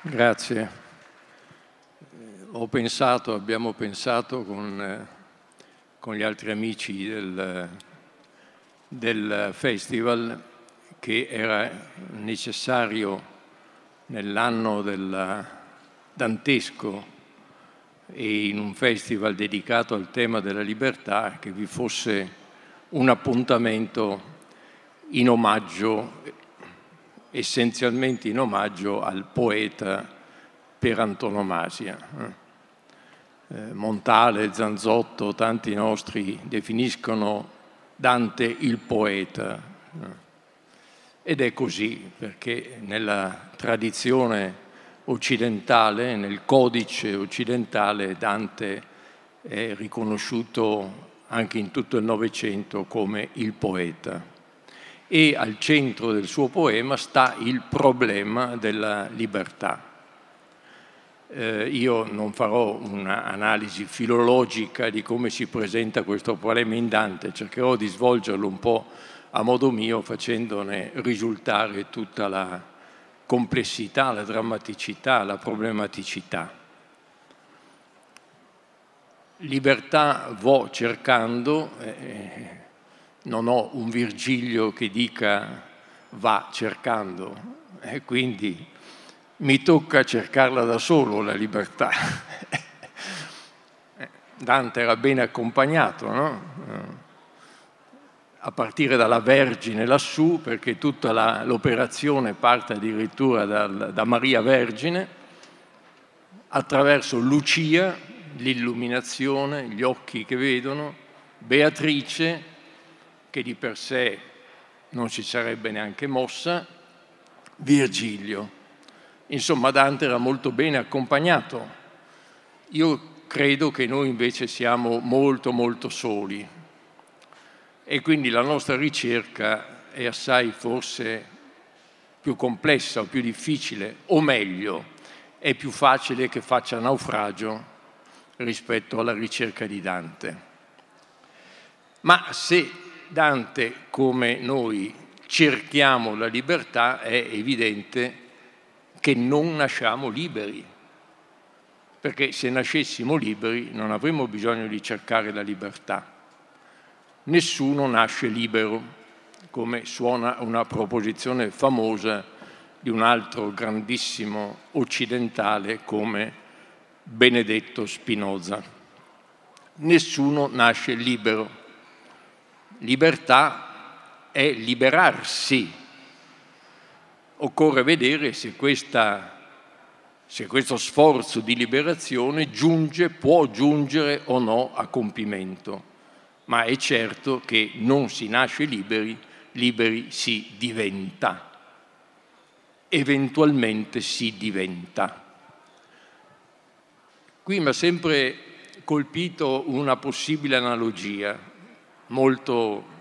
Grazie. Ho pensato, abbiamo pensato con, eh, con gli altri amici del, del festival che era necessario nell'anno del dantesco e in un festival dedicato al tema della libertà che vi fosse un appuntamento in omaggio, essenzialmente in omaggio al poeta per antonomasia. Eh, Montale, Zanzotto, tanti nostri definiscono Dante il poeta. Eh. Ed è così, perché nella tradizione occidentale, nel codice occidentale, Dante è riconosciuto anche in tutto il Novecento come il poeta. E al centro del suo poema sta il problema della libertà. Eh, io non farò un'analisi filologica di come si presenta questo problema in Dante, cercherò di svolgerlo un po' a modo mio facendone risultare tutta la complessità, la drammaticità, la problematicità libertà vo cercando, eh, non ho un Virgilio che dica va cercando, e quindi mi tocca cercarla da solo la libertà. Dante era ben accompagnato, no? a partire dalla Vergine lassù, perché tutta la, l'operazione parte addirittura dal, da Maria Vergine, attraverso Lucia, l'illuminazione, gli occhi che vedono, Beatrice, che di per sé non si sarebbe neanche mossa, Virgilio. Insomma, Dante era molto bene accompagnato. Io credo che noi invece siamo molto, molto soli e quindi la nostra ricerca è assai forse più complessa o più difficile, o meglio, è più facile che faccia naufragio rispetto alla ricerca di Dante. Ma se Dante, come noi, cerchiamo la libertà, è evidente che non nasciamo liberi, perché se nascessimo liberi non avremmo bisogno di cercare la libertà. Nessuno nasce libero, come suona una proposizione famosa di un altro grandissimo occidentale come Benedetto Spinoza. Nessuno nasce libero. Libertà è liberarsi. Occorre vedere se, questa, se questo sforzo di liberazione giunge, può giungere o no a compimento. Ma è certo che non si nasce liberi, liberi si diventa. Eventualmente si diventa. Qui mi ha sempre colpito una possibile analogia, molto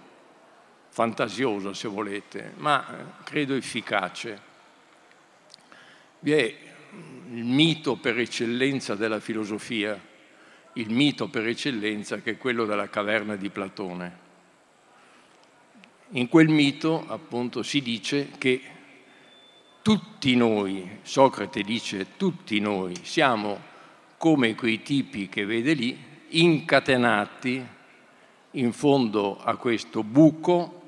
fantasiosa se volete, ma credo efficace. Vi è il mito per eccellenza della filosofia, il mito per eccellenza che è quello della caverna di Platone. In quel mito appunto si dice che tutti noi, Socrate dice tutti noi, siamo come quei tipi che vede lì, incatenati in fondo a questo buco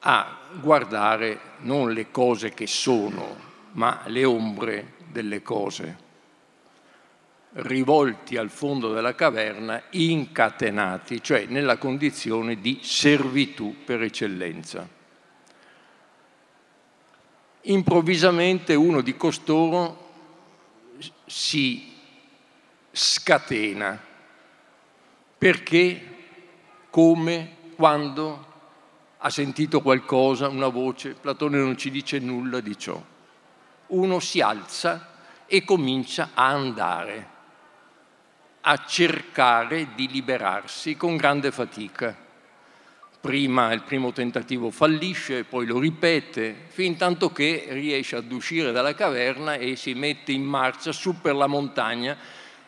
a guardare non le cose che sono, ma le ombre delle cose, rivolti al fondo della caverna, incatenati, cioè nella condizione di servitù per eccellenza. Improvvisamente uno di costoro si scatena. Perché, come, quando ha sentito qualcosa, una voce, Platone non ci dice nulla di ciò. Uno si alza e comincia a andare, a cercare di liberarsi con grande fatica. Prima il primo tentativo fallisce, poi lo ripete, fin tanto che riesce ad uscire dalla caverna e si mette in marcia su per la montagna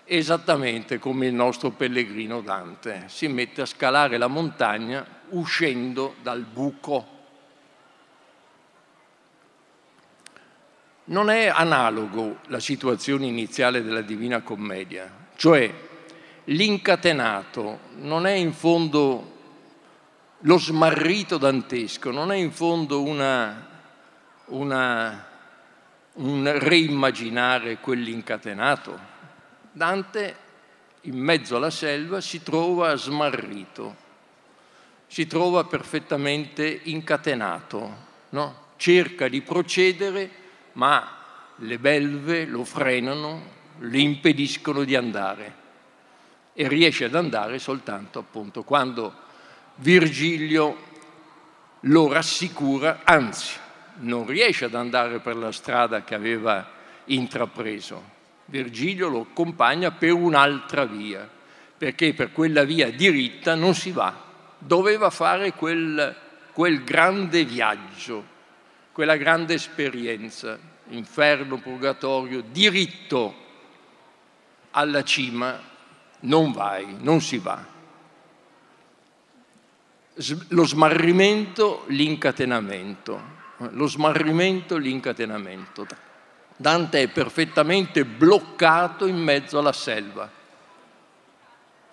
esattamente come il nostro pellegrino Dante, si mette a scalare la montagna uscendo dal buco. non è analogo la situazione iniziale della Divina Commedia, cioè l'incatenato non è in fondo lo smarrito dantesco, non è in fondo una, una, un reimmaginare quell'incatenato. Dante in mezzo alla selva si trova smarrito, si trova perfettamente incatenato, no? cerca di procedere ma le belve lo frenano, le impediscono di andare e riesce ad andare soltanto appunto quando Virgilio lo rassicura, anzi non riesce ad andare per la strada che aveva intrapreso. Virgilio lo accompagna per un'altra via, perché per quella via diritta non si va. Doveva fare quel, quel grande viaggio quella grande esperienza, inferno, purgatorio, diritto alla cima, non vai, non si va. Lo smarrimento, l'incatenamento, lo smarrimento, l'incatenamento. Dante è perfettamente bloccato in mezzo alla selva,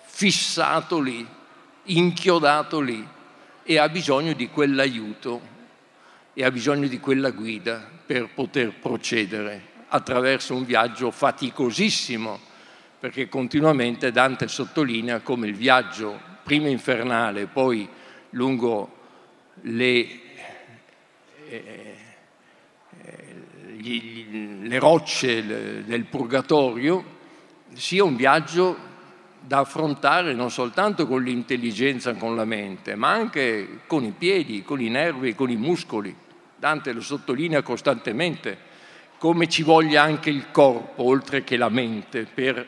fissato lì, inchiodato lì e ha bisogno di quell'aiuto e ha bisogno di quella guida per poter procedere attraverso un viaggio faticosissimo, perché continuamente Dante sottolinea come il viaggio prima infernale, poi lungo le, eh, gli, le rocce del purgatorio, sia un viaggio da affrontare non soltanto con l'intelligenza, con la mente, ma anche con i piedi, con i nervi, con i muscoli. Dante lo sottolinea costantemente, come ci voglia anche il corpo, oltre che la mente, per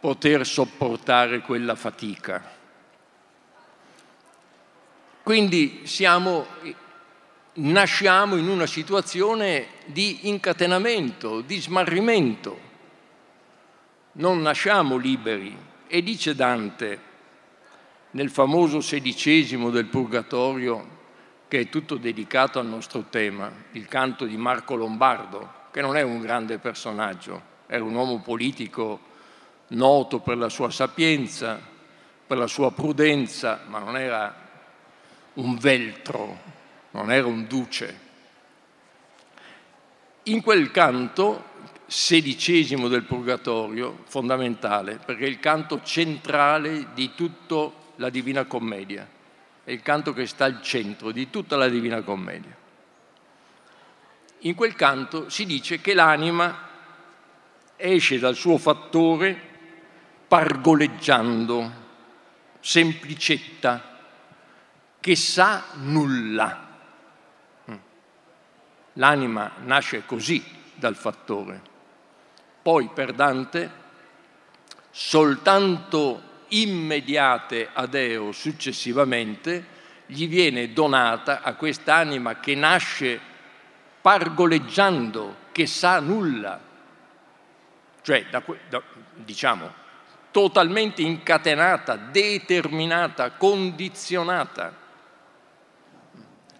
poter sopportare quella fatica. Quindi siamo, nasciamo in una situazione di incatenamento, di smarrimento. Non nasciamo liberi. E dice Dante nel famoso sedicesimo del Purgatorio, che è tutto dedicato al nostro tema, il canto di Marco Lombardo, che non è un grande personaggio, era un uomo politico noto per la sua sapienza, per la sua prudenza, ma non era un veltro, non era un duce. In quel canto sedicesimo del Purgatorio, fondamentale, perché è il canto centrale di tutta la Divina Commedia è il canto che sta al centro di tutta la Divina Commedia. In quel canto si dice che l'anima esce dal suo fattore pargoleggiando, semplicetta, che sa nulla. L'anima nasce così dal fattore. Poi per Dante soltanto immediate a Deo successivamente, gli viene donata a quest'anima che nasce pargoleggiando, che sa nulla, cioè da, da, diciamo totalmente incatenata, determinata, condizionata,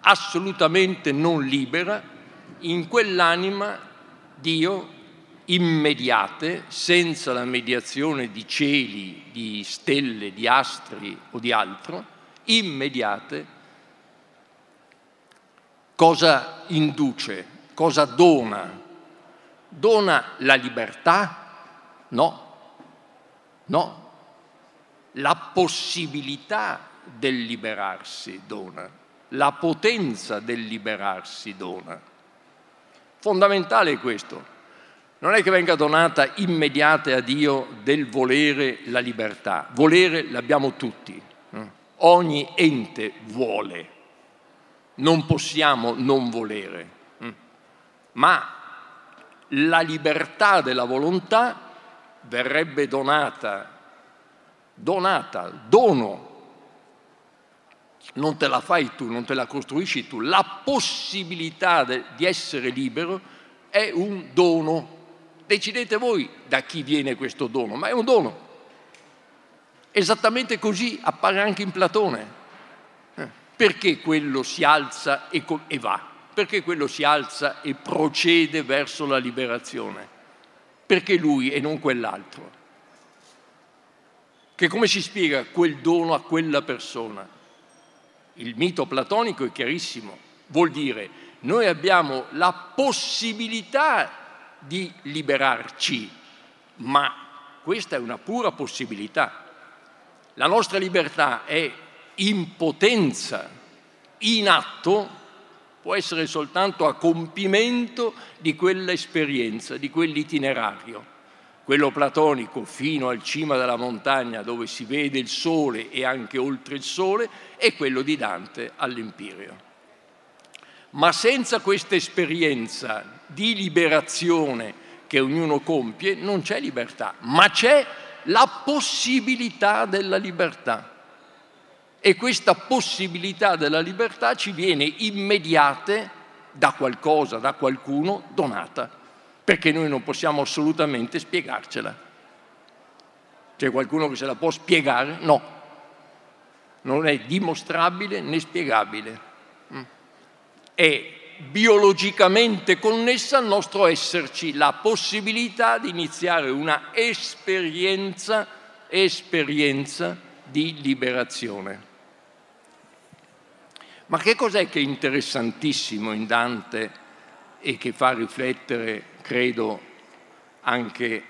assolutamente non libera, in quell'anima Dio immediate, senza la mediazione di cieli, di stelle, di astri o di altro, immediate, cosa induce, cosa dona? Dona la libertà? No, no, la possibilità del liberarsi dona, la potenza del liberarsi dona. Fondamentale è questo non è che venga donata immediata a Dio del volere la libertà. Volere l'abbiamo tutti. Ogni ente vuole. Non possiamo non volere. Ma la libertà della volontà verrebbe donata, donata, dono. Non te la fai tu, non te la costruisci tu. La possibilità di essere libero è un dono Decidete voi da chi viene questo dono, ma è un dono. Esattamente così appare anche in Platone. Eh, perché quello si alza e, va? Perché quello si alza e procede verso la liberazione? Perché lui e non quell'altro? Che come si spiega quel dono a quella persona? Il mito platonico è chiarissimo, vuol dire noi abbiamo la possibilità di liberarci, ma questa è una pura possibilità. La nostra libertà è in potenza, in atto, può essere soltanto a compimento di quell'esperienza, di quell'itinerario quello platonico fino al cima della montagna dove si vede il sole e anche oltre il sole, e quello di Dante all'Empirio. Ma senza questa esperienza di liberazione che ognuno compie non c'è libertà, ma c'è la possibilità della libertà. E questa possibilità della libertà ci viene immediata da qualcosa, da qualcuno donata perché noi non possiamo assolutamente spiegarcela. C'è qualcuno che se la può spiegare? No, non è dimostrabile né spiegabile. Mm. È biologicamente connessa al nostro esserci la possibilità di iniziare una esperienza, esperienza di liberazione. Ma che cos'è che è interessantissimo in Dante e che fa riflettere credo anche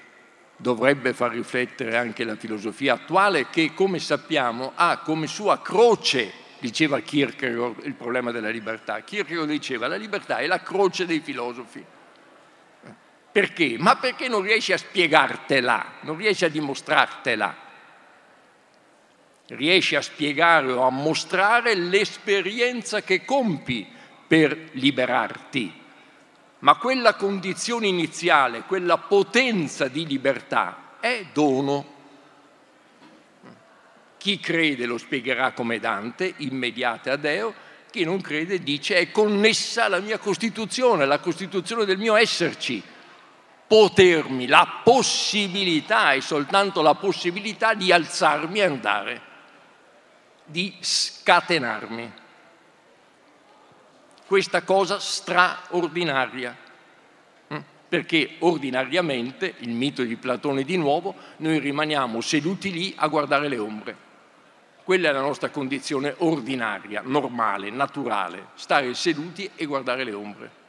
dovrebbe far riflettere anche la filosofia attuale che, come sappiamo, ha come sua croce, diceva Kierkegaard, il problema della libertà. Kierkegaard diceva la libertà è la croce dei filosofi. Perché? Ma perché non riesci a spiegartela, non riesci a dimostrartela. Riesci a spiegare o a mostrare l'esperienza che compi per liberarti ma quella condizione iniziale, quella potenza di libertà è dono. Chi crede lo spiegherà come Dante, immediate a Deo, chi non crede dice è connessa alla mia costituzione, alla costituzione del mio esserci. Potermi, la possibilità e soltanto la possibilità di alzarmi e andare, di scatenarmi questa cosa straordinaria. Mm? Perché ordinariamente, il mito di Platone di nuovo, noi rimaniamo seduti lì a guardare le ombre. Quella è la nostra condizione ordinaria, normale, naturale, stare seduti e guardare le ombre.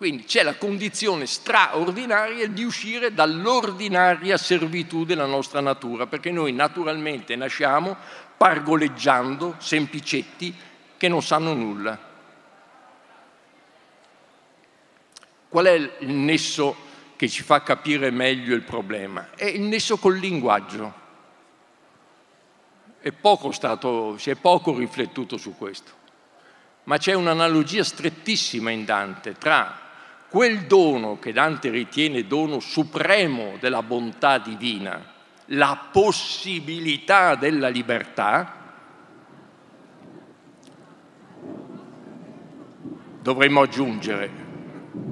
Quindi c'è la condizione straordinaria di uscire dall'ordinaria servitù della nostra natura, perché noi naturalmente nasciamo pargoleggiando semplicetti che non sanno nulla. Qual è il nesso che ci fa capire meglio il problema? È il nesso col linguaggio. È stato, si è poco riflettuto su questo, ma c'è un'analogia strettissima in Dante tra quel dono che Dante ritiene dono supremo della bontà divina, la possibilità della libertà, dovremmo aggiungere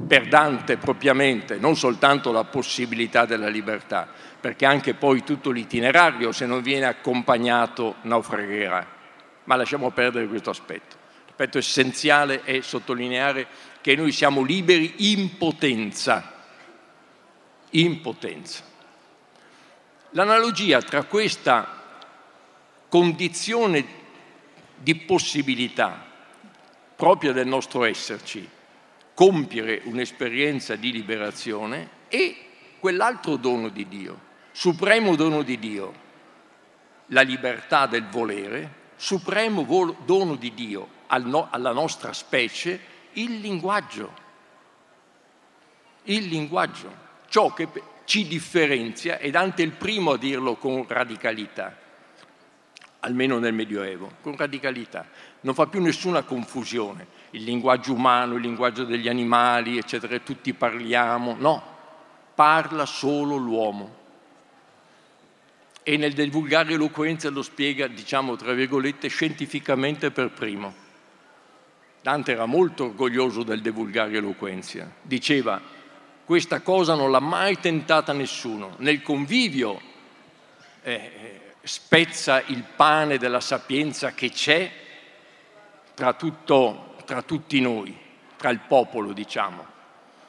per Dante propriamente non soltanto la possibilità della libertà, perché anche poi tutto l'itinerario se non viene accompagnato naufragherà, ma lasciamo perdere questo aspetto. L'aspetto essenziale è sottolineare che noi siamo liberi in potenza, in potenza. L'analogia tra questa condizione di possibilità propria del nostro esserci, compiere un'esperienza di liberazione, e quell'altro dono di Dio, supremo dono di Dio, la libertà del volere, supremo dono di Dio alla nostra specie, il linguaggio. Il linguaggio, ciò che ci differenzia e Dante è il primo a dirlo con radicalità, almeno nel Medioevo, con radicalità. Non fa più nessuna confusione, il linguaggio umano, il linguaggio degli animali, eccetera, tutti parliamo, no, parla solo l'uomo. E nel divulgare eloquenza lo spiega, diciamo tra virgolette, scientificamente per primo. Dante era molto orgoglioso del divulgare eloquenza. Diceva, questa cosa non l'ha mai tentata nessuno. Nel convivio eh, spezza il pane della sapienza che c'è tra, tutto, tra tutti noi, tra il popolo, diciamo,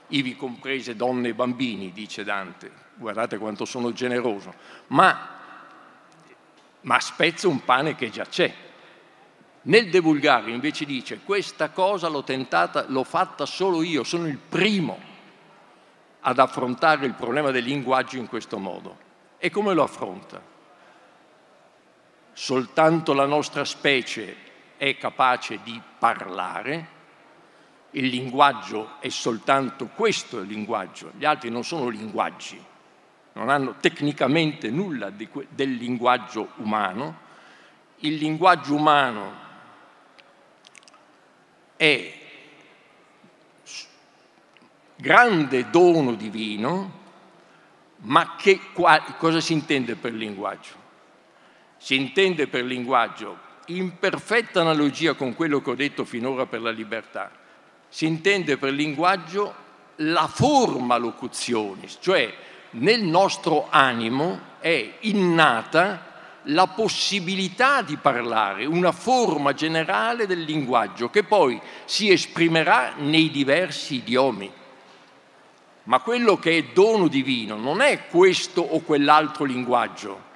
ivi comprese donne e bambini, dice Dante. Guardate quanto sono generoso. Ma, ma spezza un pane che già c'è. Nel divulgare invece dice questa cosa l'ho tentata, l'ho fatta solo io, sono il primo ad affrontare il problema del linguaggio in questo modo. E come lo affronta? Soltanto la nostra specie è capace di parlare, il linguaggio è soltanto questo il linguaggio, gli altri non sono linguaggi, non hanno tecnicamente nulla que- del linguaggio umano. Il linguaggio umano è grande dono divino, ma che, cosa si intende per linguaggio? Si intende per linguaggio, in perfetta analogia con quello che ho detto finora per la libertà, si intende per linguaggio la forma locuzione, cioè nel nostro animo è innata la possibilità di parlare, una forma generale del linguaggio che poi si esprimerà nei diversi idiomi. Ma quello che è dono divino non è questo o quell'altro linguaggio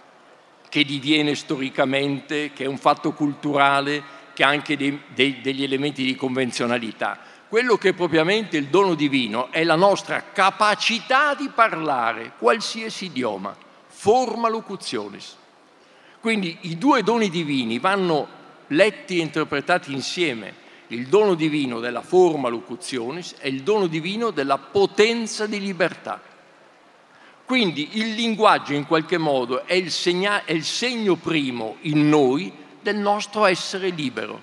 che diviene storicamente, che è un fatto culturale, che ha anche dei, dei, degli elementi di convenzionalità. Quello che è propriamente il dono divino è la nostra capacità di parlare qualsiasi idioma, forma locutionis. Quindi i due doni divini vanno letti e interpretati insieme il dono divino della forma locutionis e il dono divino della potenza di libertà. Quindi il linguaggio in qualche modo è il, segna- è il segno primo in noi del nostro essere libero,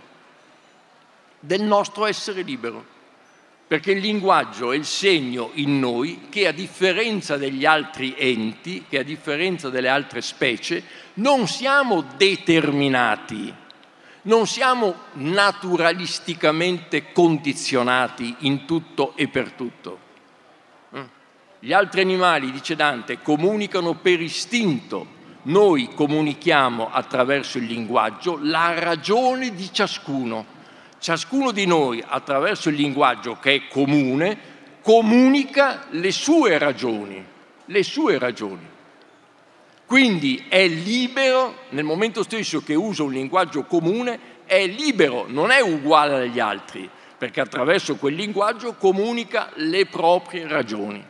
del nostro essere libero. Perché il linguaggio è il segno in noi che a differenza degli altri enti, che a differenza delle altre specie, non siamo determinati non siamo naturalisticamente condizionati in tutto e per tutto. Mm. Gli altri animali, dice Dante, comunicano per istinto, noi comunichiamo attraverso il linguaggio la ragione di ciascuno. Ciascuno di noi, attraverso il linguaggio che è comune, comunica le sue ragioni, le sue ragioni. Quindi è libero, nel momento stesso che usa un linguaggio comune, è libero, non è uguale agli altri, perché attraverso quel linguaggio comunica le proprie ragioni.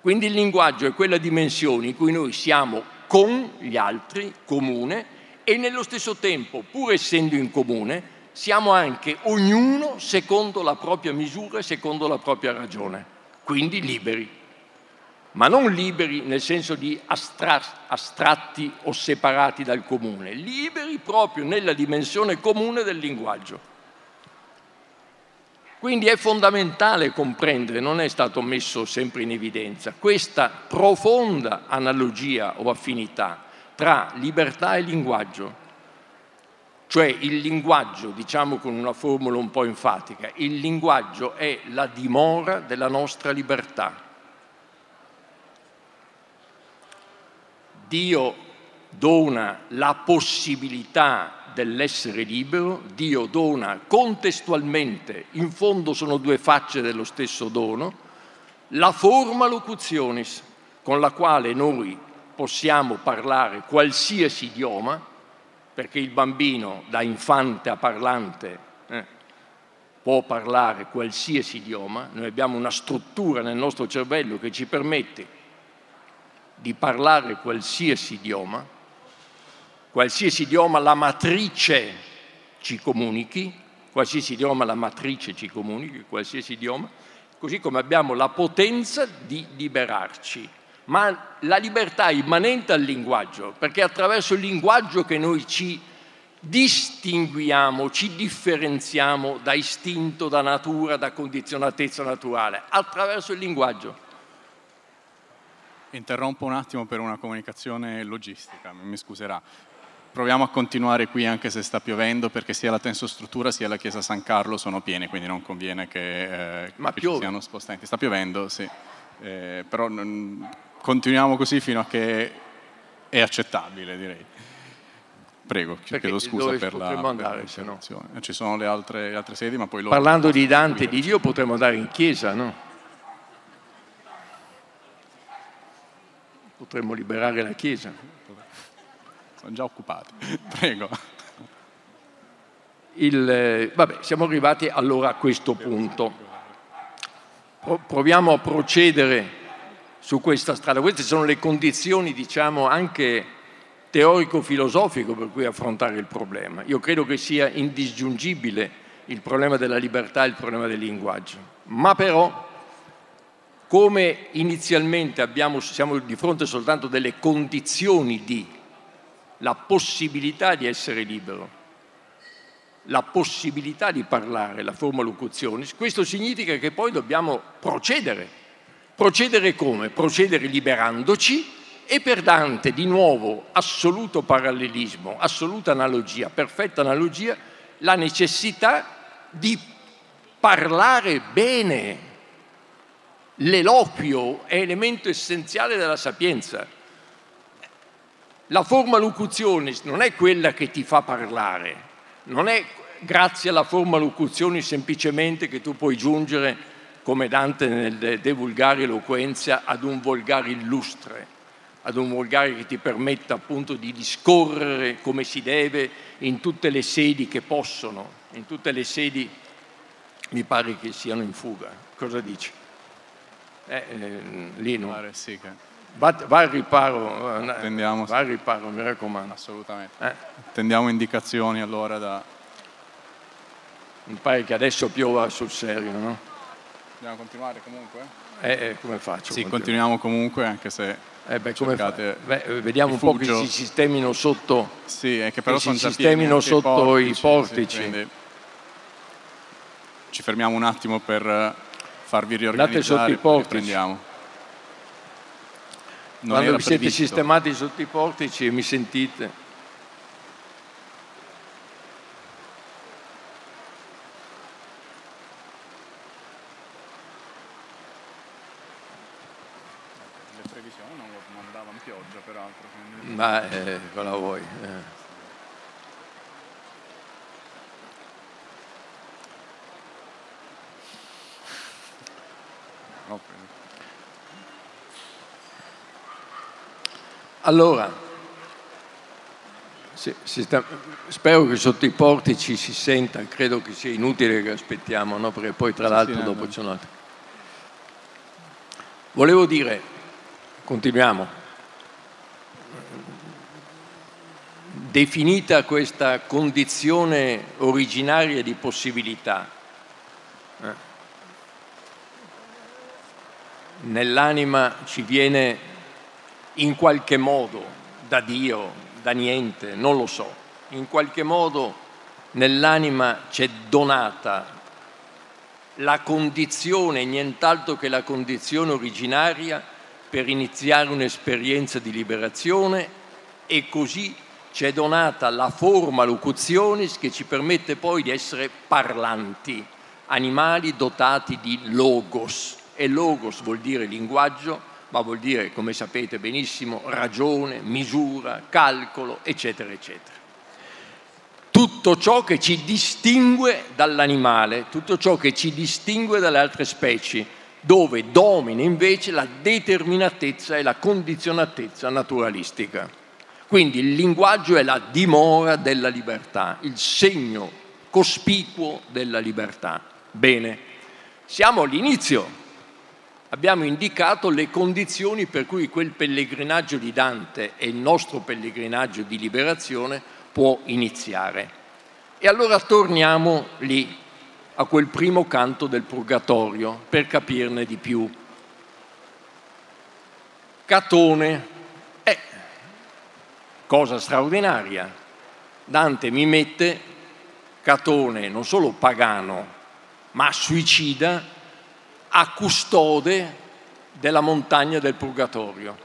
Quindi il linguaggio è quella dimensione in cui noi siamo con gli altri, comune, e nello stesso tempo, pur essendo in comune, siamo anche ognuno secondo la propria misura e secondo la propria ragione, quindi liberi ma non liberi nel senso di astratti o separati dal comune, liberi proprio nella dimensione comune del linguaggio. Quindi è fondamentale comprendere, non è stato messo sempre in evidenza, questa profonda analogia o affinità tra libertà e linguaggio. Cioè il linguaggio, diciamo con una formula un po' enfatica, il linguaggio è la dimora della nostra libertà Dio dona la possibilità dell'essere libero, Dio dona contestualmente, in fondo sono due facce dello stesso dono, la forma locutionis con la quale noi possiamo parlare qualsiasi idioma, perché il bambino da infante a parlante eh, può parlare qualsiasi idioma, noi abbiamo una struttura nel nostro cervello che ci permette di parlare qualsiasi idioma, qualsiasi idioma la matrice ci comunichi, qualsiasi idioma la matrice ci comunichi, qualsiasi idioma, così come abbiamo la potenza di liberarci. Ma la libertà è immanente al linguaggio, perché è attraverso il linguaggio che noi ci distinguiamo, ci differenziamo da istinto, da natura, da condizionatezza naturale, attraverso il linguaggio. Interrompo un attimo per una comunicazione logistica, mi scuserà. Proviamo a continuare qui anche se sta piovendo perché sia la tensostruttura sia la chiesa San Carlo sono piene, quindi non conviene che, eh, Ma che ci siano spostamenti. Sta piovendo, sì, eh, però non, continuiamo così fino a che è accettabile direi. Prego, chiedo scusa per la, andare, per no. Ci sono le altre, le altre, sedi, ma poi loro... Parlando di Dante e di Dio potremmo andare in chiesa, no? Potremmo liberare la chiesa. Sono già occupati. Prego. Il, vabbè, siamo arrivati allora a questo punto. Proviamo a procedere su questa strada. Queste sono le condizioni, diciamo, anche teorico-filosofico per cui affrontare il problema. Io credo che sia indisgiungibile il problema della libertà e il problema del linguaggio. Ma però, come inizialmente abbiamo, siamo di fronte soltanto delle condizioni di la possibilità di essere libero, la possibilità di parlare, la forma locuzione, questo significa che poi dobbiamo procedere. Procedere come? Procedere liberandoci e per Dante, di nuovo, assoluto parallelismo, assoluta analogia, perfetta analogia, la necessità di parlare bene. L'eloquio è elemento essenziale della sapienza. La forma locuzione non è quella che ti fa parlare, non è grazie alla forma locuzione semplicemente che tu puoi giungere, come Dante nel De Vulgari Eloquenzia, ad un volgare illustre ad un volgare che ti permetta appunto di discorrere come si deve in tutte le sedi che possono, in tutte le sedi mi pare che siano in fuga. Cosa dici? Eh, eh, Lino, pare, sì, che... va, va, al riparo, eh, Tendiamo, va al riparo, mi raccomando. Assolutamente. Eh. Tendiamo indicazioni allora da... Mi pare che adesso piova sul serio, no? Dobbiamo continuare comunque? Eh, eh come faccio? Sì, continuiamo comunque anche se eh beh, beh, vediamo un po' che si sistemino sotto, sì, è che però si sistemino sotto i portici. Sì, ci fermiamo un attimo per farvi riorganizzare Andate sotto i. Prendiamo. Non Quando vi siete previsto. sistemati sotto i portici e mi sentite, Ma eh, cosa vuoi? Eh. Allora, si, si sta, spero che sotto i portici si senta, credo che sia inutile che aspettiamo, no? perché poi tra l'altro dopo c'è un altro. Volevo dire, continuiamo, definita questa condizione originaria di possibilità, eh, nell'anima ci viene in qualche modo da Dio, da niente, non lo so, in qualche modo nell'anima c'è donata la condizione, nient'altro che la condizione originaria per iniziare un'esperienza di liberazione e così ci è donata la forma locutionis che ci permette poi di essere parlanti, animali dotati di logos. E logos vuol dire linguaggio, ma vuol dire, come sapete benissimo, ragione, misura, calcolo, eccetera, eccetera. Tutto ciò che ci distingue dall'animale, tutto ciò che ci distingue dalle altre specie, dove domina invece la determinatezza e la condizionatezza naturalistica. Quindi il linguaggio è la dimora della libertà, il segno cospicuo della libertà. Bene, siamo all'inizio. Abbiamo indicato le condizioni per cui quel pellegrinaggio di Dante e il nostro pellegrinaggio di liberazione può iniziare. E allora torniamo lì, a quel primo canto del Purgatorio, per capirne di più. Catone cosa straordinaria. Dante mi mette Catone non solo pagano, ma suicida a custode della montagna del Purgatorio,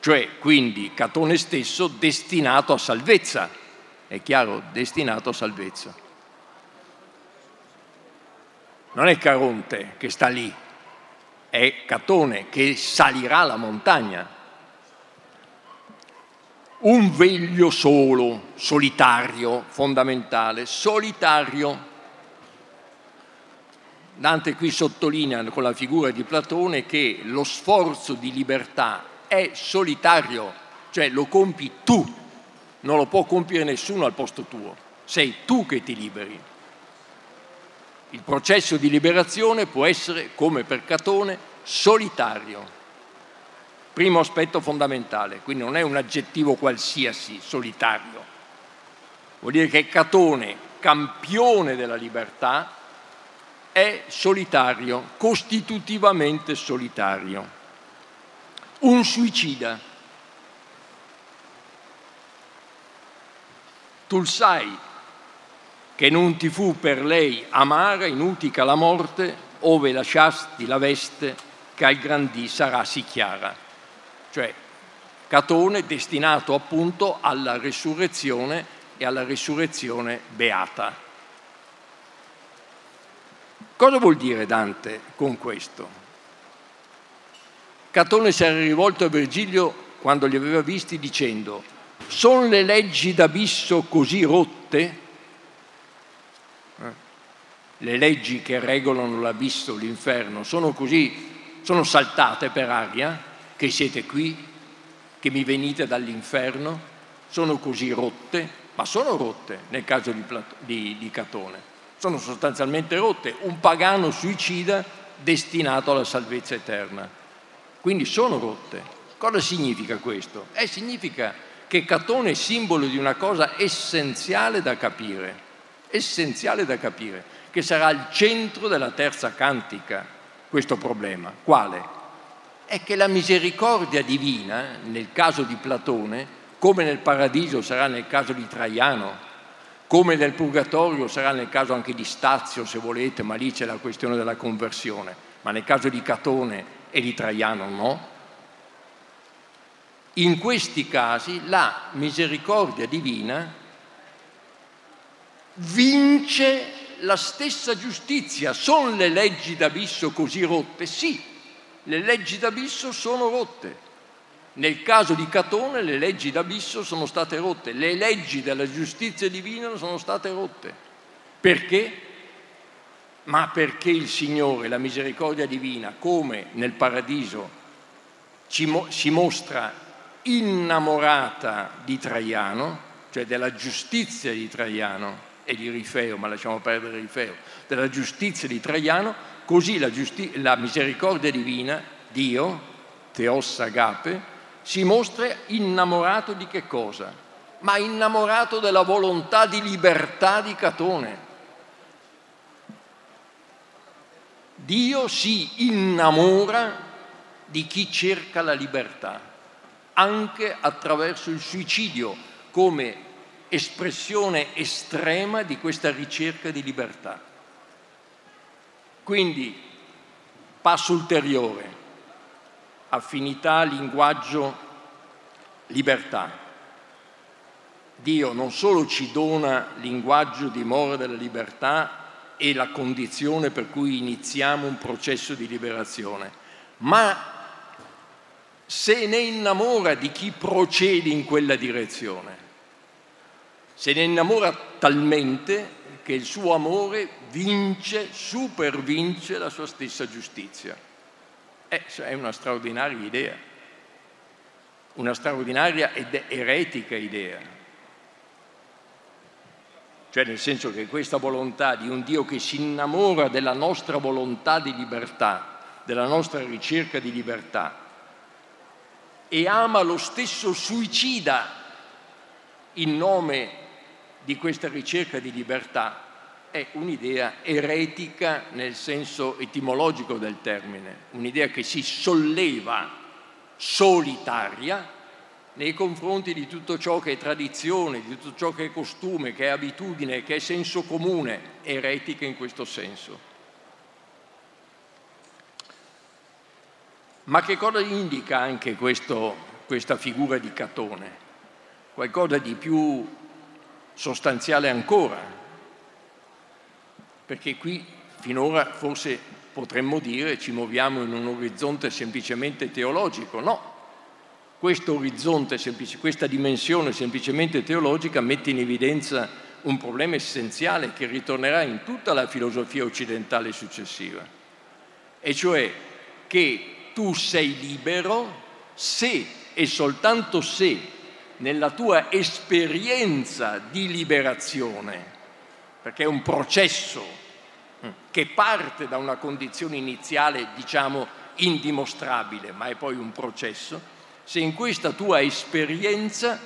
cioè quindi Catone stesso destinato a salvezza, è chiaro, destinato a salvezza. Non è Caronte che sta lì, è Catone che salirà la montagna un veglio solo, solitario, fondamentale, solitario. Dante qui sottolinea con la figura di Platone che lo sforzo di libertà è solitario, cioè lo compi tu, non lo può compiere nessuno al posto tuo, sei tu che ti liberi. Il processo di liberazione può essere, come per Catone, solitario. Primo aspetto fondamentale, quindi non è un aggettivo qualsiasi, solitario. Vuol dire che Catone, campione della libertà, è solitario, costitutivamente solitario. Un suicida. Tu sai che non ti fu per lei amara inutica la morte, ove lasciasti la veste che al gran dì sarà sì chiara. Cioè, Catone destinato appunto alla resurrezione e alla resurrezione beata. Cosa vuol dire Dante con questo? Catone si era rivolto a Virgilio quando li aveva visti dicendo, sono le leggi d'abisso così rotte? Le leggi che regolano l'abisso, l'inferno, sono così, sono saltate per aria, che siete qui, che mi venite dall'inferno, sono così rotte, ma sono rotte nel caso di, Plato, di, di Catone, sono sostanzialmente rotte, un pagano suicida destinato alla salvezza eterna. Quindi sono rotte. Cosa significa questo? Eh, significa che Catone è simbolo di una cosa essenziale da capire, essenziale da capire che sarà al centro della terza cantica questo problema. Quale? È che la misericordia divina, nel caso di Platone, come nel paradiso sarà nel caso di Traiano, come nel purgatorio sarà nel caso anche di Stazio, se volete, ma lì c'è la questione della conversione, ma nel caso di Catone e di Traiano no. In questi casi la misericordia divina vince la stessa giustizia. Sono le leggi d'abisso così rotte? Sì, le leggi d'abisso sono rotte. Nel caso di Catone le leggi d'abisso sono state rotte, le leggi della giustizia divina sono state rotte. Perché? Ma perché il Signore, la misericordia divina, come nel paradiso, mo- si mostra innamorata di Traiano, cioè della giustizia di Traiano, e di Rifeo, ma lasciamo perdere Rifeo, della giustizia di Traiano, così la, giusti- la misericordia divina, Dio, Teos Agape, si mostra innamorato di che cosa? Ma innamorato della volontà di libertà di Catone. Dio si innamora di chi cerca la libertà, anche attraverso il suicidio, come espressione estrema di questa ricerca di libertà. Quindi, passo ulteriore, affinità, linguaggio, libertà. Dio non solo ci dona linguaggio di mora della libertà e la condizione per cui iniziamo un processo di liberazione, ma se ne innamora di chi procede in quella direzione se ne innamora talmente che il suo amore vince, supervince la sua stessa giustizia. Eh, è una straordinaria idea, una straordinaria ed eretica idea. Cioè nel senso che questa volontà di un Dio che si innamora della nostra volontà di libertà, della nostra ricerca di libertà, e ama lo stesso suicida in nome di questa ricerca di libertà è un'idea eretica nel senso etimologico del termine, un'idea che si solleva solitaria nei confronti di tutto ciò che è tradizione, di tutto ciò che è costume, che è abitudine, che è senso comune, eretica in questo senso. Ma che cosa indica anche questo, questa figura di Catone? Qualcosa di più sostanziale ancora, perché qui finora forse potremmo dire ci muoviamo in un orizzonte semplicemente teologico, no, questo orizzonte, questa dimensione semplicemente teologica mette in evidenza un problema essenziale che ritornerà in tutta la filosofia occidentale successiva, e cioè che tu sei libero se e soltanto se nella tua esperienza di liberazione, perché è un processo che parte da una condizione iniziale, diciamo, indimostrabile, ma è poi un processo, se in questa tua esperienza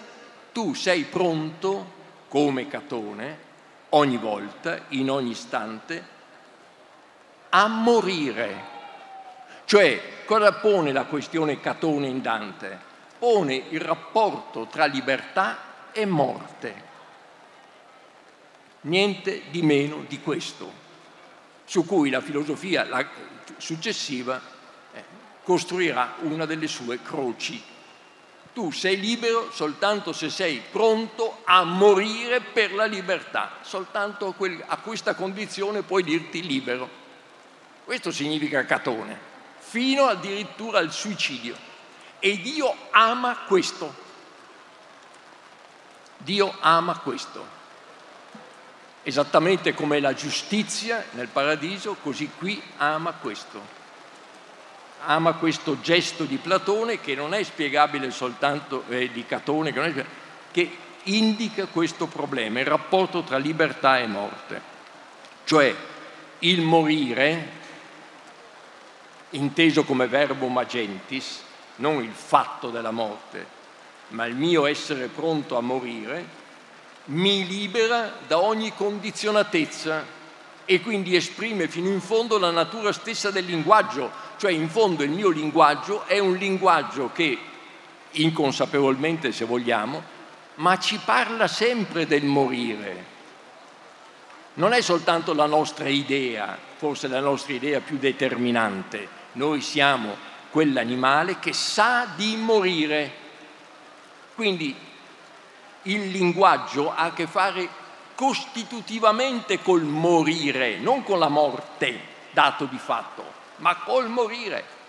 tu sei pronto, come Catone, ogni volta, in ogni istante, a morire. Cioè, cosa pone la questione Catone in Dante? Pone il rapporto tra libertà e morte. Niente di meno di questo, su cui la filosofia successiva eh, costruirà una delle sue croci tu sei libero soltanto se sei pronto a morire per la libertà. Soltanto a questa condizione puoi dirti libero. Questo significa Catone, fino addirittura al suicidio. E Dio ama questo. Dio ama questo. Esattamente come la giustizia nel paradiso, così qui ama questo ama questo gesto di Platone che non è spiegabile soltanto eh, di Catone, che, è, che indica questo problema, il rapporto tra libertà e morte. Cioè il morire, inteso come verbo magentis, non il fatto della morte, ma il mio essere pronto a morire, mi libera da ogni condizionatezza e quindi esprime fino in fondo la natura stessa del linguaggio, cioè in fondo il mio linguaggio è un linguaggio che, inconsapevolmente se vogliamo, ma ci parla sempre del morire. Non è soltanto la nostra idea, forse la nostra idea più determinante, noi siamo quell'animale che sa di morire. Quindi il linguaggio ha a che fare costitutivamente col morire, non con la morte, dato di fatto, ma col morire.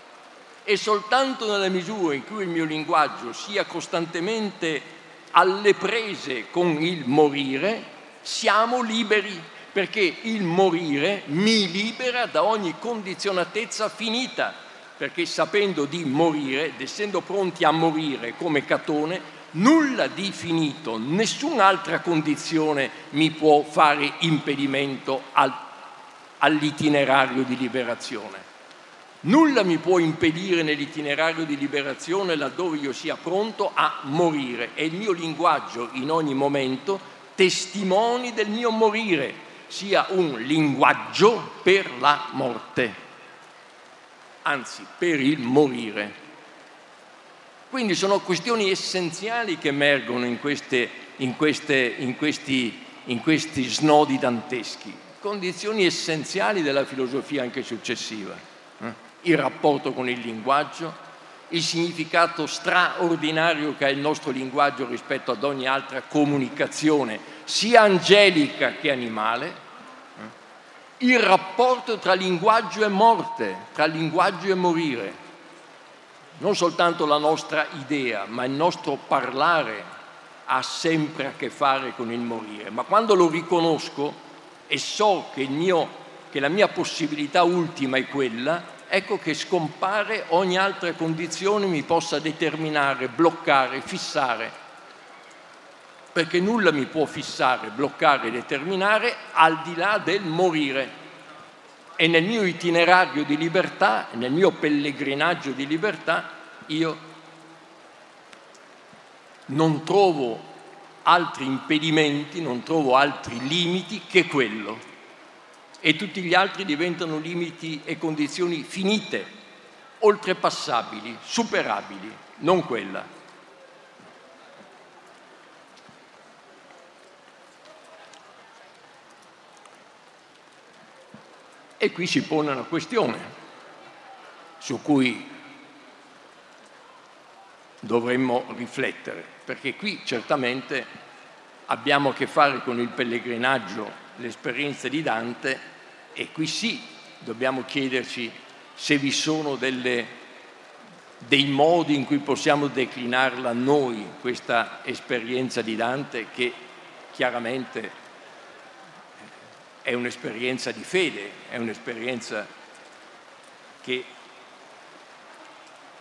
E soltanto nella misura in cui il mio linguaggio sia costantemente alle prese con il morire, siamo liberi, perché il morire mi libera da ogni condizionatezza finita, perché sapendo di morire ed essendo pronti a morire come Catone, nulla di finito, nessun'altra condizione mi può fare impedimento al, all'itinerario di liberazione. Nulla mi può impedire nell'itinerario di liberazione laddove io sia pronto a morire e il mio linguaggio in ogni momento testimoni del mio morire, sia un linguaggio per la morte, anzi per il morire. Quindi sono questioni essenziali che emergono in, queste, in, queste, in, questi, in questi snodi danteschi, condizioni essenziali della filosofia anche successiva. Eh? Il rapporto con il linguaggio, il significato straordinario che ha il nostro linguaggio rispetto ad ogni altra comunicazione, sia angelica che animale, eh? il rapporto tra linguaggio e morte, tra linguaggio e morire, non soltanto la nostra idea, ma il nostro parlare ha sempre a che fare con il morire. Ma quando lo riconosco e so che, mio, che la mia possibilità ultima è quella, ecco che scompare ogni altra condizione mi possa determinare, bloccare, fissare. Perché nulla mi può fissare, bloccare, determinare al di là del morire. E nel mio itinerario di libertà, nel mio pellegrinaggio di libertà, io non trovo altri impedimenti, non trovo altri limiti che quello. E tutti gli altri diventano limiti e condizioni finite, oltrepassabili, superabili, non quella. E qui si pone una questione su cui dovremmo riflettere, perché qui certamente abbiamo a che fare con il pellegrinaggio, l'esperienza di Dante e qui sì dobbiamo chiederci se vi sono delle, dei modi in cui possiamo declinarla noi, questa esperienza di Dante, che chiaramente è un'esperienza di fede, è un'esperienza che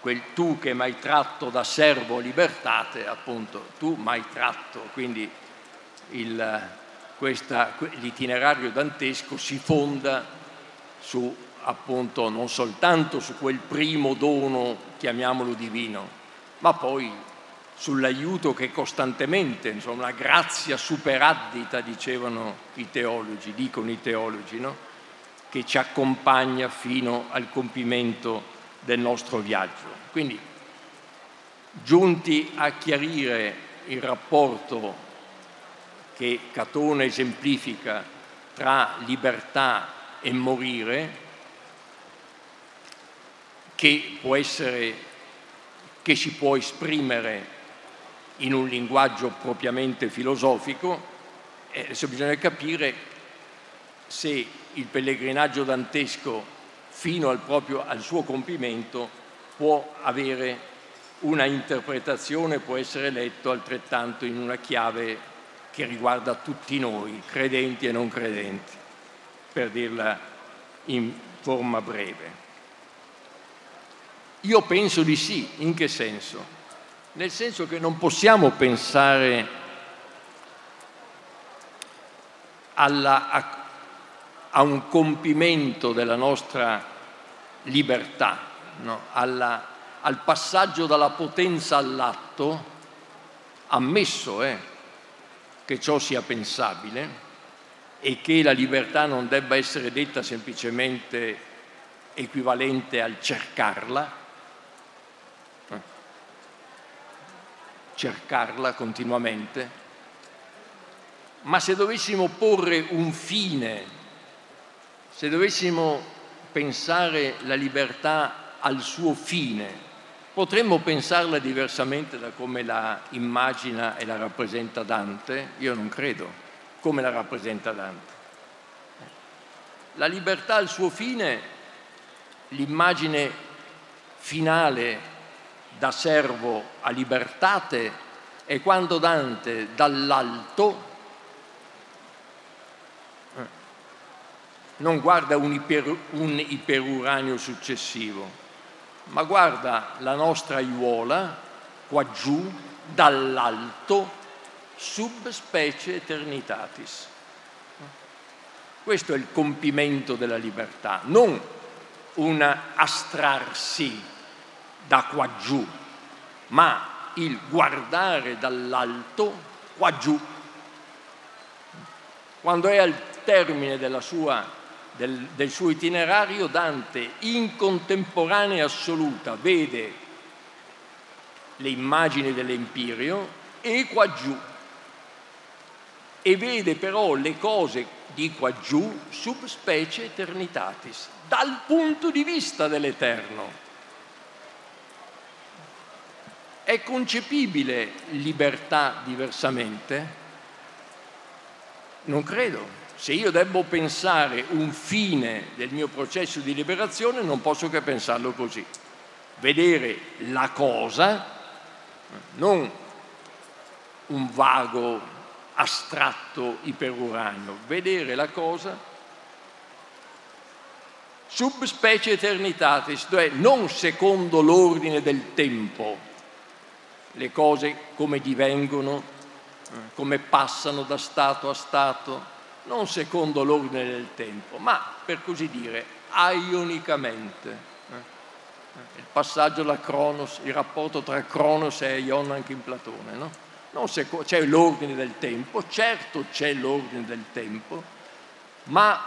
quel tu che mai tratto da servo libertate, appunto, tu mai tratto, quindi il, questa, l'itinerario dantesco si fonda su appunto non soltanto su quel primo dono, chiamiamolo divino, ma poi sull'aiuto che costantemente, insomma, la grazia superaddita, dicevano i teologi, dicono i teologi, no? che ci accompagna fino al compimento del nostro viaggio. Quindi, giunti a chiarire il rapporto che Catone esemplifica tra libertà e morire, che può essere, che si può esprimere in un linguaggio propriamente filosofico, eh, adesso bisogna capire se il pellegrinaggio dantesco fino al, proprio, al suo compimento può avere una interpretazione, può essere letto altrettanto in una chiave che riguarda tutti noi, credenti e non credenti, per dirla in forma breve. Io penso di sì, in che senso? Nel senso che non possiamo pensare alla, a, a un compimento della nostra libertà, no? Alla, al passaggio dalla potenza all'atto, ammesso eh, che ciò sia pensabile e che la libertà non debba essere detta semplicemente equivalente al cercarla, cercarla continuamente, ma se dovessimo porre un fine se dovessimo pensare la libertà al suo fine, potremmo pensarla diversamente da come la immagina e la rappresenta Dante? Io non credo, come la rappresenta Dante. La libertà al suo fine, l'immagine finale da servo a libertate è quando Dante dall'alto non guarda un, iper, un iperuranio successivo, ma guarda la nostra aiuola qua giù, dall'alto, subspecie eternitatis. Questo è il compimento della libertà, non un astrarsi da qua giù, ma il guardare dall'alto qua giù. Quando è al termine sua del, del suo itinerario Dante in contemporanea assoluta vede le immagini dell'Empirio e qua giù e vede però le cose di qua giù subspecie eternitatis, dal punto di vista dell'Eterno. È concepibile libertà diversamente? Non credo. Se io devo pensare un fine del mio processo di liberazione, non posso che pensarlo così. Vedere la cosa, non un vago astratto iperuranio, vedere la cosa subspecie eternitatis, cioè non secondo l'ordine del tempo, le cose come divengono, come passano da stato a stato, non secondo l'ordine del tempo, ma per così dire aionicamente. Eh? Il passaggio alla Cronos, il rapporto tra Cronos e Ion anche in Platone, no? Seco- c'è l'ordine del tempo, certo c'è l'ordine del tempo, ma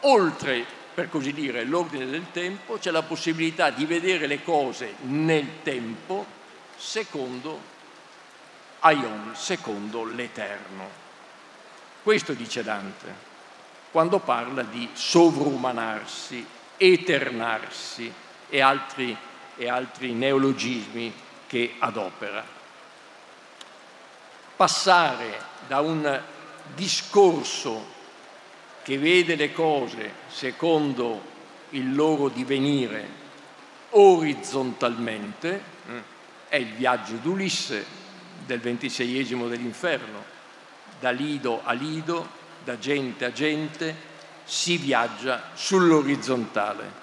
oltre, per così dire, l'ordine del tempo c'è la possibilità di vedere le cose nel tempo secondo Aion, secondo l'Eterno. Questo dice Dante quando parla di sovrumanarsi, eternarsi e altri, e altri neologismi che adopera. Passare da un discorso che vede le cose secondo il loro divenire orizzontalmente, è il viaggio d'Ulisse del ventiseiesimo dell'inferno, da lido a lido, da gente a gente, si viaggia sull'orizzontale.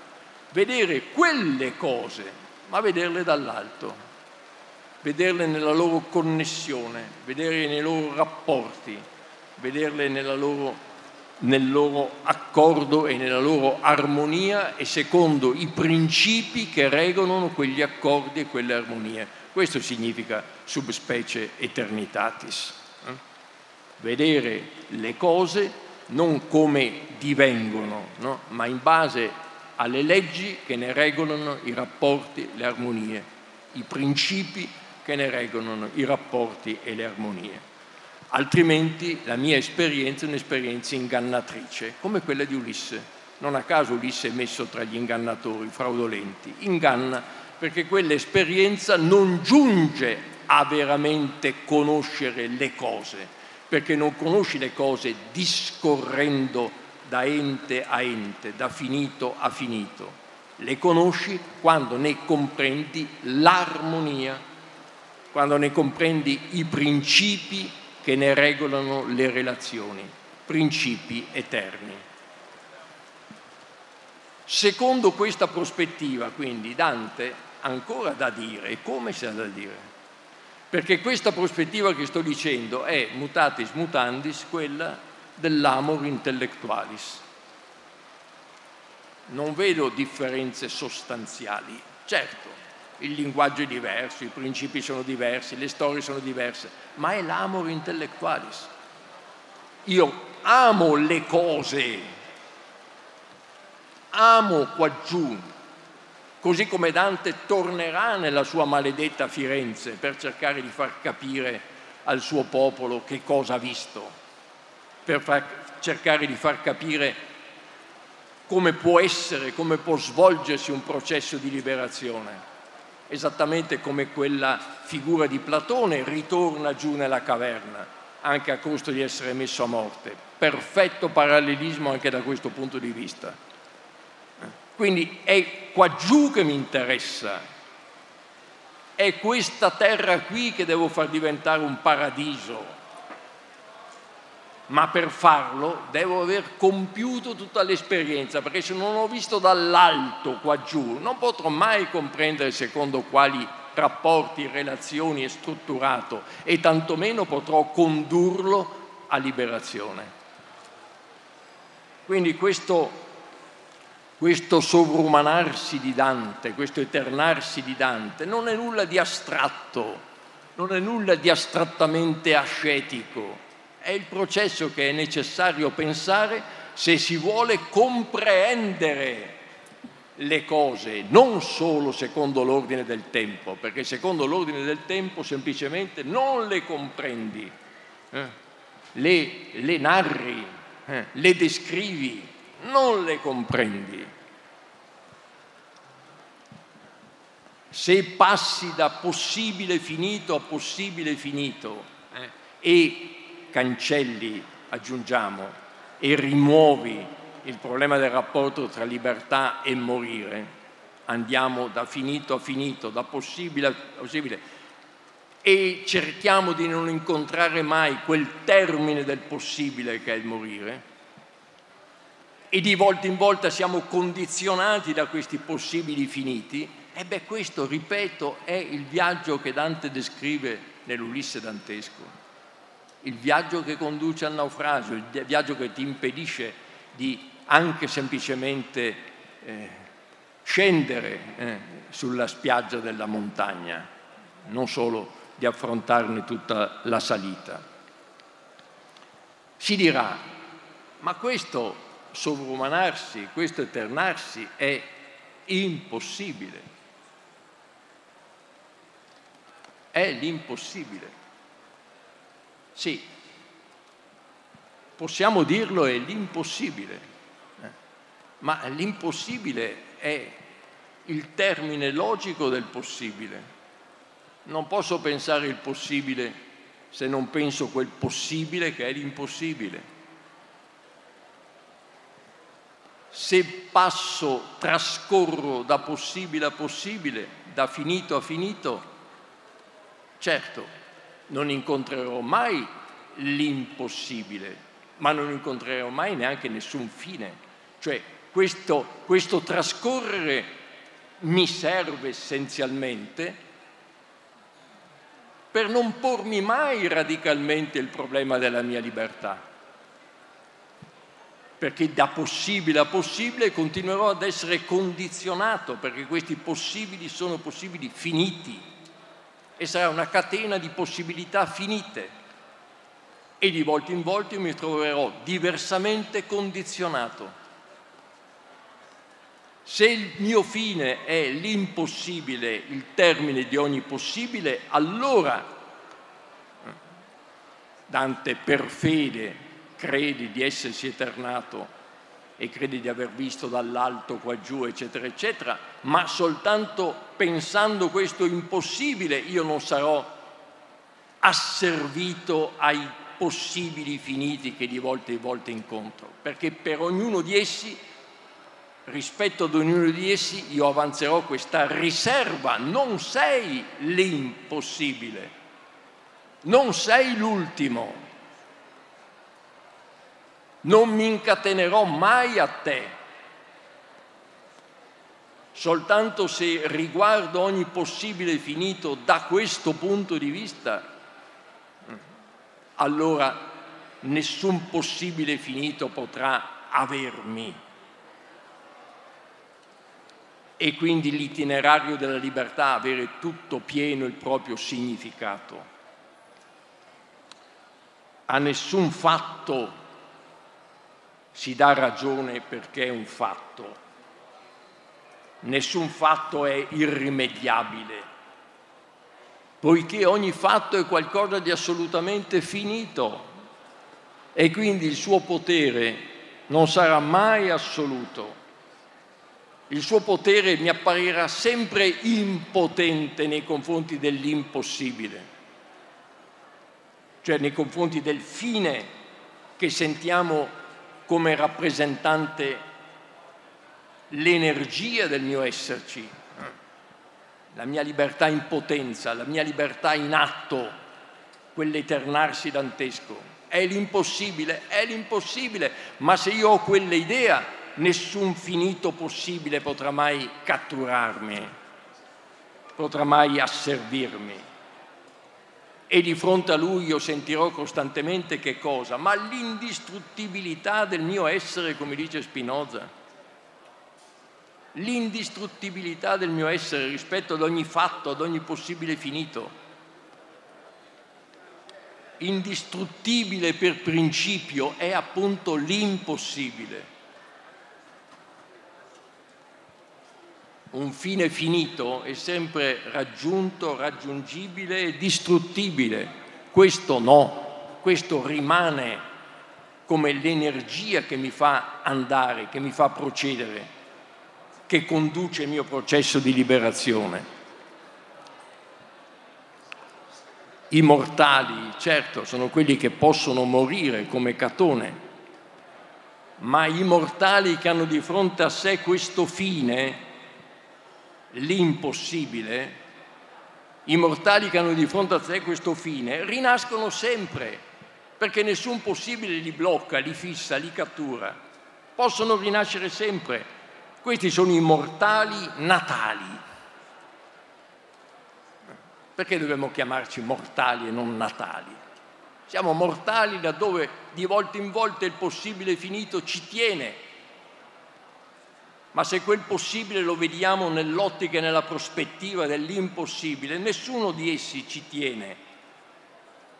Vedere quelle cose, ma vederle dall'alto, vederle nella loro connessione, vederle nei loro rapporti, vederle loro, nel loro accordo e nella loro armonia e secondo i principi che regolano quegli accordi e quelle armonie. Questo significa subspecie eternitatis. Eh? Vedere le cose non come divengono, no? ma in base alle leggi che ne regolano i rapporti, le armonie, i principi che ne regolano i rapporti e le armonie. Altrimenti la mia esperienza è un'esperienza ingannatrice, come quella di Ulisse. Non a caso Ulisse è messo tra gli ingannatori fraudolenti. Inganna perché quell'esperienza non giunge a veramente conoscere le cose, perché non conosci le cose discorrendo da ente a ente, da finito a finito. Le conosci quando ne comprendi l'armonia, quando ne comprendi i principi che ne regolano le relazioni, principi eterni. Secondo questa prospettiva, quindi, Dante ancora da dire, e come ha da dire? perché questa prospettiva che sto dicendo è mutatis mutandis quella dell'amor intellectualis. Non vedo differenze sostanziali. Certo, il linguaggio è diverso, i principi sono diversi, le storie sono diverse, ma è l'amor intellectualis. Io amo le cose, amo qua giù, così come Dante tornerà nella sua maledetta Firenze per cercare di far capire al suo popolo che cosa ha visto, per far, cercare di far capire come può essere, come può svolgersi un processo di liberazione, esattamente come quella figura di Platone ritorna giù nella caverna, anche a costo di essere messo a morte. Perfetto parallelismo anche da questo punto di vista. Quindi è qua giù che mi interessa, è questa terra qui che devo far diventare un paradiso, ma per farlo devo aver compiuto tutta l'esperienza, perché se non ho visto dall'alto qua giù non potrò mai comprendere secondo quali rapporti, relazioni è strutturato e tantomeno potrò condurlo a liberazione. Quindi questo questo sovrumanarsi di Dante, questo eternarsi di Dante, non è nulla di astratto, non è nulla di astrattamente ascetico, è il processo che è necessario pensare se si vuole compreendere le cose, non solo secondo l'ordine del tempo, perché secondo l'ordine del tempo semplicemente non le comprendi, eh? le, le, narri, eh? le descrivi, non le comprendi. Se passi da possibile finito a possibile finito eh, e cancelli, aggiungiamo, e rimuovi il problema del rapporto tra libertà e morire, andiamo da finito a finito, da possibile a possibile, e cerchiamo di non incontrare mai quel termine del possibile che è il morire, e di volta in volta siamo condizionati da questi possibili finiti, e beh questo, ripeto, è il viaggio che Dante descrive nell'Ulisse dantesco, il viaggio che conduce al naufragio, il viaggio che ti impedisce di anche semplicemente eh, scendere eh, sulla spiaggia della montagna, non solo di affrontarne tutta la salita. Si dirà, ma questo sovrumanarsi, questo eternarsi è impossibile. È l'impossibile. Sì, possiamo dirlo, è l'impossibile, eh, ma l'impossibile è il termine logico del possibile. Non posso pensare il possibile se non penso quel possibile che è l'impossibile. Se passo, trascorro da possibile a possibile, da finito a finito, certo, non incontrerò mai l'impossibile, ma non incontrerò mai neanche nessun fine. Cioè questo, questo trascorrere mi serve essenzialmente per non pormi mai radicalmente il problema della mia libertà. Perché da possibile a possibile continuerò ad essere condizionato, perché questi possibili sono possibili finiti e sarà una catena di possibilità finite. E di volta in volta mi troverò diversamente condizionato. Se il mio fine è l'impossibile, il termine di ogni possibile, allora Dante per fede crede di essersi eternato e crede di aver visto dall'alto qua giù, eccetera, eccetera, ma soltanto pensando questo impossibile io non sarò asservito ai possibili finiti che di volta in volta incontro, perché per ognuno di essi rispetto ad ognuno di essi io avanzerò questa riserva, non sei l'impossibile, non sei l'ultimo, non mi incatenerò mai a te. Soltanto se riguardo ogni possibile finito da questo punto di vista, allora nessun possibile finito potrà avermi e quindi l'itinerario della libertà avere tutto pieno il proprio significato. A nessun fatto si dà ragione perché è un fatto. Nessun fatto è irrimediabile, poiché ogni fatto è qualcosa di assolutamente finito e quindi il suo potere non sarà mai assoluto il suo potere mi apparirà sempre impotente nei confronti dell'impossibile, cioè nei confronti del fine che sentiamo come rappresentante l'energia del mio esserci, la mia libertà in potenza, la mia libertà in atto, quell'eternarsi dantesco. È l'impossibile, è l'impossibile, ma se io ho quell'idea nessun finito possibile potrà mai catturarmi, potrà mai asservirmi. E di fronte a lui io sentirò costantemente che cosa? Ma l'indistruttibilità del mio essere, come dice Spinoza. L'indistruttibilità del mio essere rispetto ad ogni fatto, ad ogni possibile finito. Indistruttibile per principio è appunto l'impossibile. Un fine finito è sempre raggiunto, raggiungibile e distruttibile. Questo no, questo rimane come l'energia che mi fa andare, che mi fa procedere, che conduce il mio processo di liberazione. I mortali, certo, sono quelli che possono morire come Catone, ma i mortali che hanno di fronte a sé questo fine, l'impossibile, i mortali che hanno di fronte a sé questo fine rinascono sempre, perché nessun possibile li blocca, li fissa, li cattura. Possono rinascere sempre. Questi sono i mortali natali. Perché dobbiamo chiamarci mortali e non natali? Siamo mortali laddove di volta in volta il possibile finito ci tiene ma se quel possibile lo vediamo nell'ottica e nella prospettiva dell'impossibile, nessuno di essi ci tiene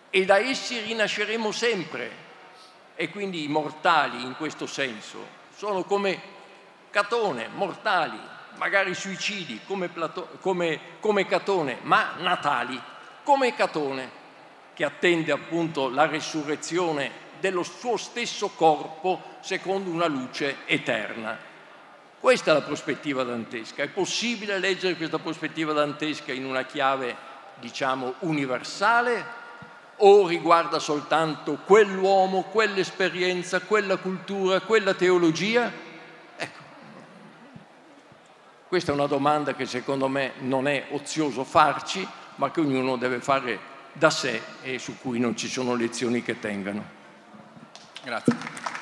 e da essi rinasceremo sempre. E quindi i mortali in questo senso sono come Catone, mortali, magari suicidi come, Plato, come, come Catone, ma natali, come Catone, che attende appunto la resurrezione dello suo stesso corpo secondo una luce eterna. Questa è la prospettiva dantesca. È possibile leggere questa prospettiva dantesca in una chiave, diciamo, universale o riguarda soltanto quell'uomo, quell'esperienza, quella cultura, quella teologia? Ecco, Questa è una domanda che secondo me non è ozioso farci, ma che ognuno deve fare da sé e su cui non ci sono lezioni che tengano. Grazie.